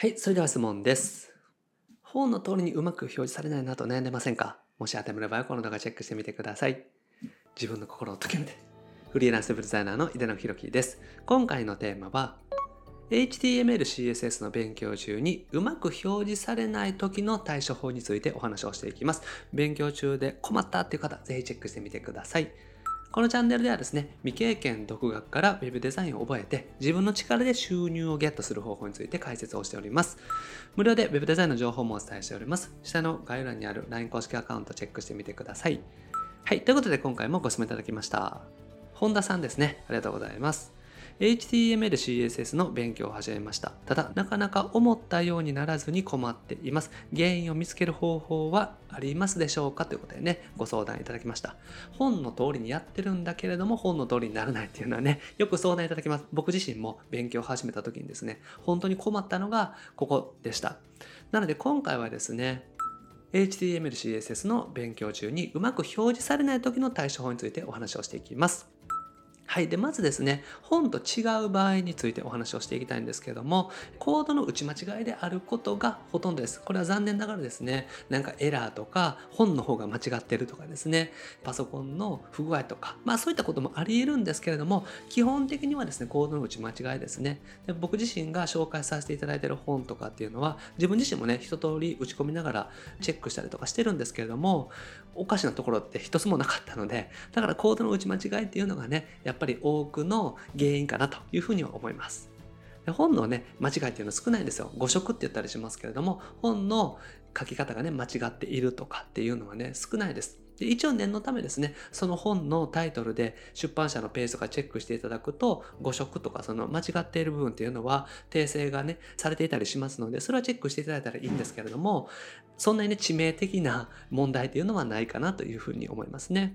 はい、それでは質問です。本の通りにうまく表示されないなと悩んでませんか？もし当てはまる場合はこの動画チェックしてみてください。自分の心を解けめて。フリーランスウェブデザイナーの井出野博樹です。今回のテーマは HTML、CSS の勉強中にうまく表示されない時の対処法についてお話をしていきます。勉強中で困ったっていう方、ぜひチェックしてみてください。このチャンネルではですね、未経験独学から Web デザインを覚えて自分の力で収入をゲットする方法について解説をしております。無料で Web デザインの情報もお伝えしております。下の概要欄にある LINE 公式アカウントチェックしてみてください。はい、ということで今回もご質問いただきました。本田さんですね。ありがとうございます。HTML、CSS の勉強を始めました。ただ、なかなか思ったようにならずに困っています。原因を見つける方法はありますでしょうかということでね、ご相談いただきました。本の通りにやってるんだけれども、本の通りにならないっていうのはね、よく相談いただきます。僕自身も勉強を始めた時にですね、本当に困ったのがここでした。なので今回はですね、HTML、CSS の勉強中にうまく表示されない時の対処法についてお話をしていきます。はい。で、まずですね、本と違う場合についてお話をしていきたいんですけども、コードの打ち間違いであることがほとんどです。これは残念ながらですね、なんかエラーとか、本の方が間違ってるとかですね、パソコンの不具合とか、まあそういったこともあり得るんですけれども、基本的にはですね、コードの打ち間違いですね。で僕自身が紹介させていただいている本とかっていうのは、自分自身もね、一通り打ち込みながらチェックしたりとかしてるんですけれども、おかしなところって一つもなかったので、だからコードの打ち間違いっていうのがね、やっぱり多くの原因かなというふうには思います。で本のね、間違いっていうのは少ないんですよ。誤色って言ったりしますけれども、本の書き方がね、間違っているとかっていうのはね、少ないです。で一応念のためですね、その本のタイトルで出版社のペースとかチェックしていただくと、誤植とかその間違っている部分っていうのは訂正がね、されていたりしますので、それはチェックしていただいたらいいんですけれども、そんなにね、致命的な問題というのはないかなというふうに思いますね。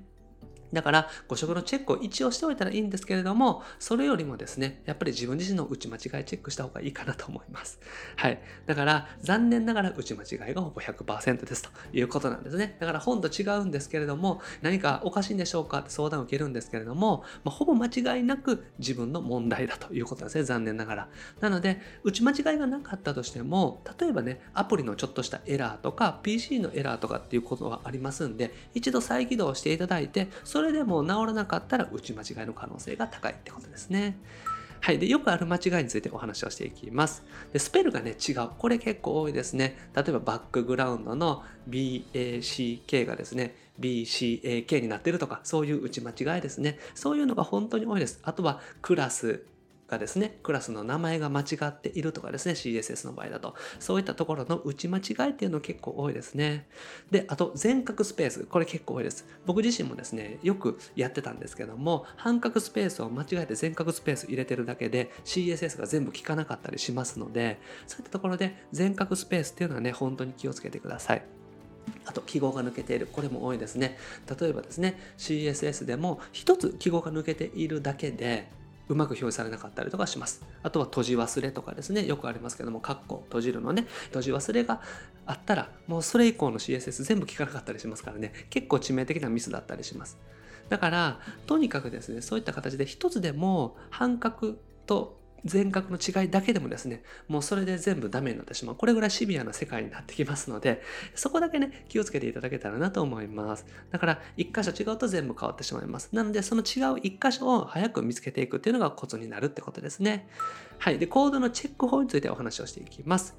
だから、誤色のチェックを一応しておいたらいいんですけれども、それよりもですね、やっぱり自分自身の打ち間違いチェックした方がいいかなと思います。はい。だから、残念ながら打ち間違いがほぼ100%ですということなんですね。だから本と違うんですけれども、何かおかしいんでしょうかって相談を受けるんですけれども、まあ、ほぼ間違いなく自分の問題だということなんですね。残念ながら。なので、打ち間違いがなかったとしても、例えばね、アプリのちょっとしたエラーとか、PC のエラーとかっていうことはありますんで、一度再起動していただいて、それでも治らなかったら打ち間違いの可能性が高いってことですね。はい。で、よくある間違いについてお話をしていきます。で、スペルがね、違う。これ結構多いですね。例えば、バックグラウンドの BACK がですね、BCAK になってるとか、そういう打ち間違いですね。そういうのが本当に多いです。あとは、クラスがですね、クラスの名前が間違っているとかですね、CSS の場合だと。そういったところの打ち間違いっていうの結構多いですね。で、あと全角スペース。これ結構多いです。僕自身もですね、よくやってたんですけども、半角スペースを間違えて全角スペース入れてるだけで CSS が全部効かなかったりしますので、そういったところで全角スペースっていうのはね、本当に気をつけてください。あと記号が抜けている。これも多いですね。例えばですね、CSS でも一つ記号が抜けているだけで、うまく表示されなかったりとかします。あとは閉じ忘れとかですね、よくありますけども、カッコ、閉じるのね、閉じ忘れがあったら、もうそれ以降の CSS 全部聞かなかったりしますからね、結構致命的なミスだったりします。だから、とにかくですね、そういった形で一つでも半角と全角の違いだけでもですね、もうそれで全部ダメになってしまう。これぐらいシビアな世界になってきますので、そこだけね、気をつけていただけたらなと思います。だから、一箇所違うと全部変わってしまいます。なので、その違う一箇所を早く見つけていくっていうのがコツになるってことですね。はい。で、コードのチェック法についてお話をしていきます。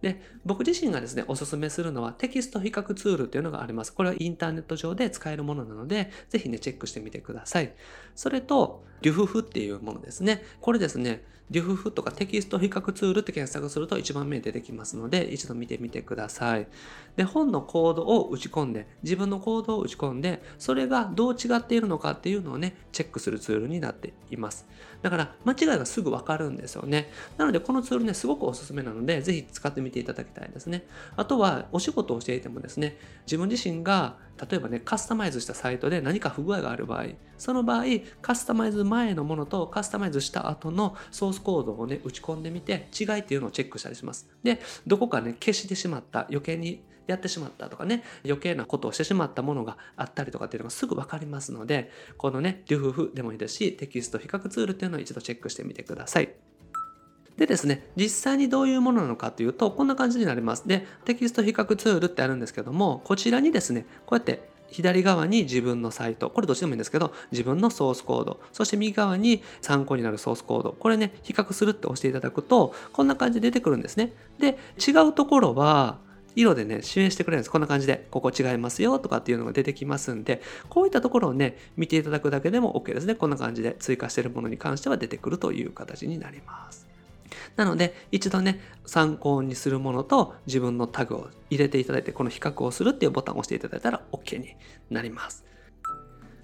で、僕自身がですね、おすすめするのはテキスト比較ツールっていうのがあります。これはインターネット上で使えるものなので、ぜひね、チェックしてみてください。それと、デュフフっていうものですね。これですね、デュフフとかテキスト比較ツールって検索すると一番目に出てきますので、一度見てみてください。で、本のコードを打ち込んで、自分のコードを打ち込んで、それがどう違っているのかっていうのをね、チェックするツールになっています。だから、間違いがすぐわかるんですよね。なので、このツールね、すごくおすすめなので、ぜひ使ってみていただきたいですね。あとは、お仕事をしていてもですね、自分自身が、例えばね、カスタマイズしたサイトで何か不具合がある場合、その場合、カスタマイズ前のものとカスタマイズした後のソースコードをね、打ち込んでみて、違いっていうのをチェックしたりします。で、どこかね、消してしまった、余計にやってしまったとかね、余計なことをしてしまったものがあったりとかっていうのがすぐわかりますので、このね、デュフでもいいですし、テキスト比較ツールっていうのを一度チェックしてみてください。でですね、実際にどういうものなのかというと、こんな感じになります。で、テキスト比較ツールってあるんですけども、こちらにですね、こうやって左側に自分のサイト、これどっちでもいいんですけど、自分のソースコード、そして右側に参考になるソースコード、これね、比較するって押していただくと、こんな感じで出てくるんですね。で、違うところは、色でね、支援してくれるんです。こんな感じで、ここ違いますよとかっていうのが出てきますんで、こういったところをね、見ていただくだけでも OK ですね。こんな感じで追加しているものに関しては出てくるという形になります。なので、一度ね、参考にするものと自分のタグを入れていただいて、この比較をするっていうボタンを押していただいたら OK になります。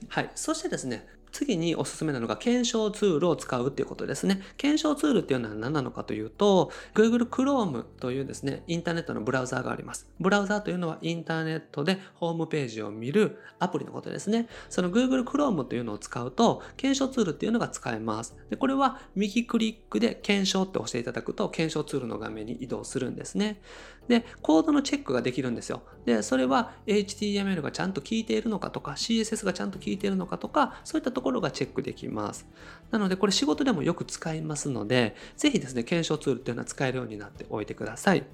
はい。そしてですね、次におすすめなのが検証ツールを使うっていうことですね。検証ツールっていうのは何なのかというと、Google Chrome というですね、インターネットのブラウザーがあります。ブラウザーというのはインターネットでホームページを見るアプリのことですね。その Google Chrome というのを使うと、検証ツールっていうのが使えます。でこれは右クリックで検証って押していただくと、検証ツールの画面に移動するんですね。で、コードのチェックができるんですよ。で、それは HTML がちゃんと効いているのかとか、CSS がちゃんと効いているのかとか、そういったところがチェックできます。なので、これ仕事でもよく使いますので、ぜひですね、検証ツールっていうのは使えるようになっておいてください。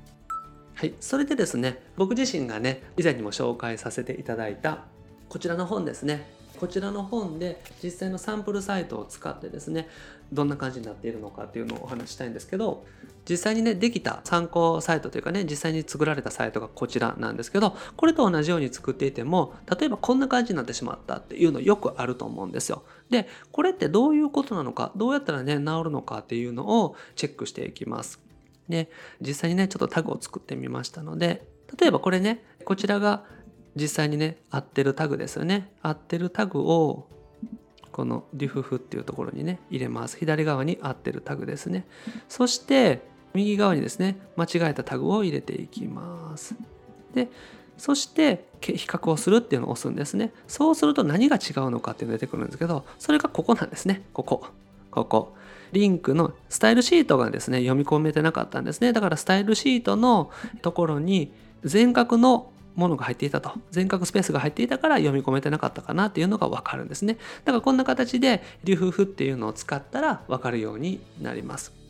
はい。それでですね、僕自身がね、以前にも紹介させていただいた、こちらの本ですね。こちらの本で実際のサンプルサイトを使ってですねどんな感じになっているのかっていうのをお話したいんですけど実際にねできた参考サイトというかね実際に作られたサイトがこちらなんですけどこれと同じように作っていても例えばこんな感じになってしまったっていうのよくあると思うんですよ。でこれってどういうことなのかどうやったらね治るのかっていうのをチェックしていきます。で実際にねちょっとタグを作ってみましたので例えばこれねこちらが実際にね合ってるタグですよね。合ってるタグをこのリフフっていうところにね入れます。左側に合ってるタグですね。そして右側にですね間違えたタグを入れていきます。でそして比較をするっていうのを押すんですね。そうすると何が違うのかっていうのが出てくるんですけどそれがここなんですね。ここ。ここ。リンクのスタイルシートがですね読み込めてなかったんですね。だからスタイルシートのところに全角のものが入っていたと全角スペースが入っていたから読み込めてなかったかなっていうのが分かるんですねだからこんな形でリフフっていうのを使ったら分かるようになります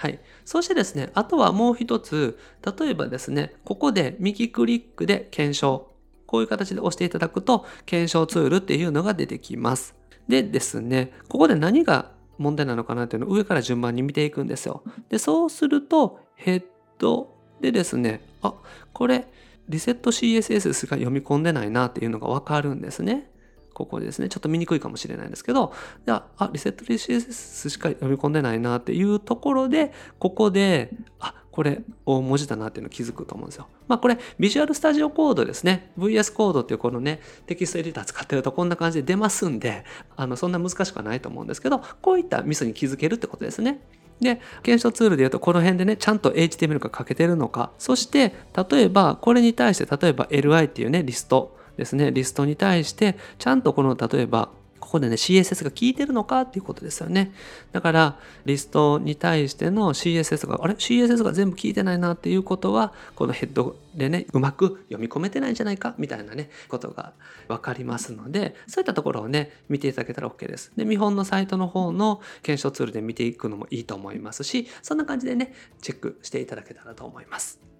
はい。そしてですね、あとはもう一つ、例えばですね、ここで右クリックで検証。こういう形で押していただくと、検証ツールっていうのが出てきます。でですね、ここで何が問題なのかなっていうのを上から順番に見ていくんですよ。で、そうすると、ヘッドでですね、あ、これ、リセット CSS しか読み込んでないなっていうのがわかるんですね。ここですね。ちょっと見にくいかもしれないんですけど、じゃあ、リセット CSS しか読み込んでないなっていうところで、ここで、あ、これ大文字だなっていうのを気づくと思うんですよ。まあこれ、ビジュアルスタジオコードですね。VS コードっていうこのね、テキストエディター使ってるとこんな感じで出ますんで、あの、そんな難しくはないと思うんですけど、こういったミスに気づけるってことですね。で、検証ツールで言うと、この辺でね、ちゃんと HTML が書けてるのか、そして、例えば、これに対して、例えば LI っていうね、リストですね、リストに対して、ちゃんとこの、例えば、ここでね CSS が効いてるのかっていうことですよね。だからリストに対しての CSS があれ？CSS が全部効いてないなっていうことはこのヘッドでねうまく読み込めてないんじゃないかみたいなねことが分かりますのでそういったところをね見ていただけたら OK です。で見本のサイトの方の検証ツールで見ていくのもいいと思いますしそんな感じでねチェックしていただけたらと思います。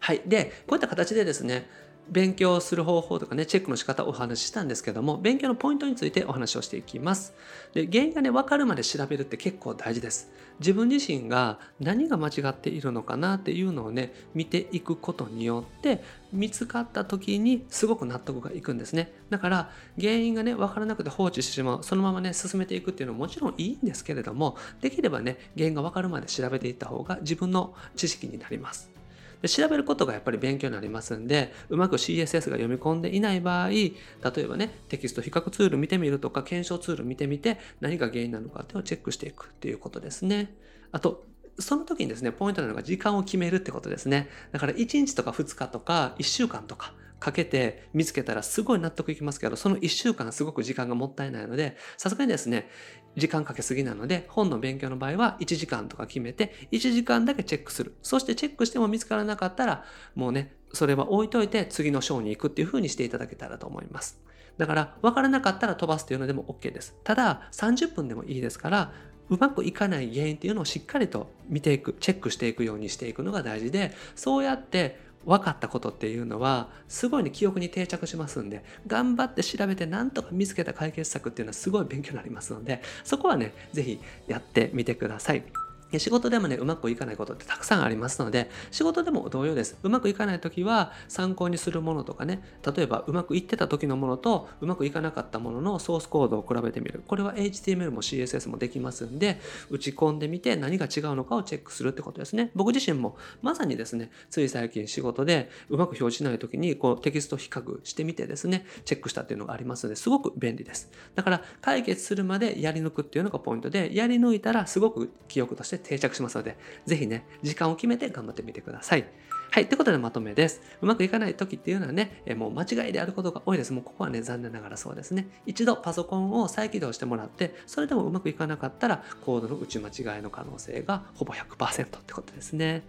はい。で、こういった形でですね、勉強する方法とかね、チェックの仕方をお話ししたんですけども、勉強のポイントについてお話をしていきます。で、原因がね、分かるまで調べるって結構大事です。自分自身が何が間違っているのかなっていうのをね、見ていくことによって、見つかった時にすごく納得がいくんですね。だから、原因がね、分からなくて放置してしまう、そのままね、進めていくっていうのはもちろんいいんですけれども、できればね、原因が分かるまで調べていった方が自分の知識になります。で調べることがやっぱり勉強になりますんでうまく CSS が読み込んでいない場合例えばねテキスト比較ツール見てみるとか検証ツール見てみて何が原因なのかっていうのをチェックしていくっていうことですね。あとその時にですねポイントなのが時間を決めるってことですね。だから1日とか2日とか1週間とかかけて見つけたらすごい納得いきますけど、その1週間すごく時間がもったいないので、さすがにですね、時間かけすぎなので、本の勉強の場合は1時間とか決めて、1時間だけチェックする。そしてチェックしても見つからなかったら、もうね、それは置いといて次の章に行くっていう風にしていただけたらと思います。だから分からなかったら飛ばすというのでも OK です。ただ30分でもいいですからうまくいかない原因っていうのをしっかりと見ていくチェックしていくようにしていくのが大事でそうやって分かったことっていうのはすごい、ね、記憶に定着しますんで頑張って調べてなんとか見つけた解決策っていうのはすごい勉強になりますのでそこはね是非やってみてください。仕事でもね、うまくいかないことってたくさんありますので、仕事でも同様です。うまくいかない時は参考にするものとかね、例えばうまくいってた時のものとうまくいかなかったもののソースコードを比べてみる。これは HTML も CSS もできますんで、打ち込んでみて何が違うのかをチェックするってことですね。僕自身もまさにですね、つい最近仕事でうまく表示しない時にこうテキスト比較してみてですね、チェックしたっていうのがありますので、すごく便利です。だから解決するまでやり抜くっていうのがポイントで、やり抜いたらすごく記憶として定着しますので、ぜひね、時間を決めて頑張ってみてください。はい。ということでまとめです。うまくいかない時っていうのはね、えもう間違いであることが多いです。もうここはね、残念ながらそうですね。一度パソコンを再起動してもらって、それでもうまくいかなかったら、コードの打ち間違いの可能性がほぼ100%ってことですね。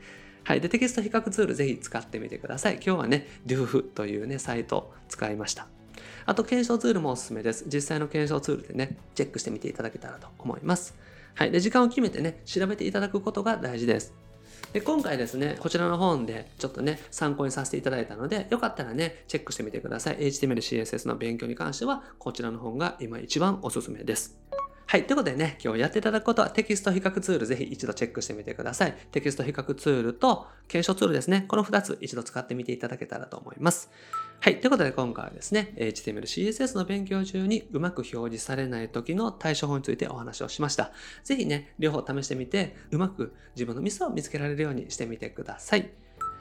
はい。で、テキスト比較ツールぜひ使ってみてください。今日はね、DOF というね、サイトを使いました。あと、検証ツールもおすすめです。実際の検証ツールでね、チェックしてみていただけたらと思います。はい。で、時間を決めてね、調べていただくことが大事です。で今回ですね、こちらの本でちょっとね、参考にさせていただいたので、よかったらね、チェックしてみてください。HTML、CSS の勉強に関しては、こちらの本が今一番おすすめです。はい。ということでね、今日やっていただくことはテキスト比較ツールぜひ一度チェックしてみてください。テキスト比較ツールと検証ツールですね。この2つ一度使ってみていただけたらと思います。はい。ということで今回はですね、HTML、CSS の勉強中にうまく表示されない時の対処法についてお話をしました。ぜひね、両方試してみて、うまく自分のミスを見つけられるようにしてみてください。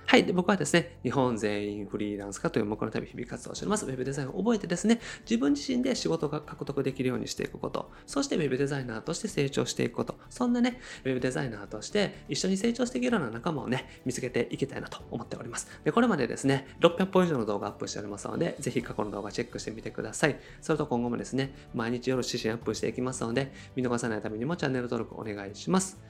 はい。で、僕はですね、日本全員フリーランス化という目のため日々活動しております。ウェブデザインを覚えてですね、自分自身で仕事が獲得できるようにしていくこと、そしてウェブデザイナーとして成長していくこと、そんなね、ウェブデザイナーとして一緒に成長していけるような仲間をね、見つけていきたいなと思っております。で、これまでですね、600本以上の動画アップしておりますので、ぜひ過去の動画チェックしてみてください。それと今後もですね、毎日夜指針アップしていきますので、見逃さないためにもチャンネル登録お願いします。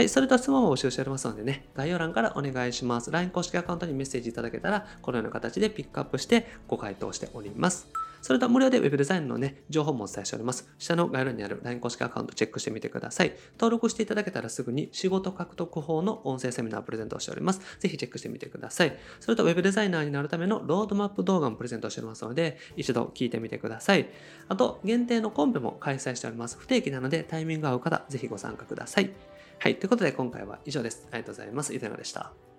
はい、それと質問を募集しておりますのでね、概要欄からお願いします。LINE 公式アカウントにメッセージいただけたら、このような形でピックアップしてご回答しております。それと無料で Web デザインのね、情報もお伝えしております。下の概要欄にある LINE 公式アカウントチェックしてみてください。登録していただけたらすぐに仕事獲得法の音声セミナープレゼントをしております。ぜひチェックしてみてください。それと Web デザイナーになるためのロードマップ動画もプレゼントしておりますので、一度聞いてみてください。あと、限定のコンペも開催しております。不定期なのでタイミングが合う方、ぜひご参加ください。はい。ということで今回は以上です。ありがとうございます。伊藤でした。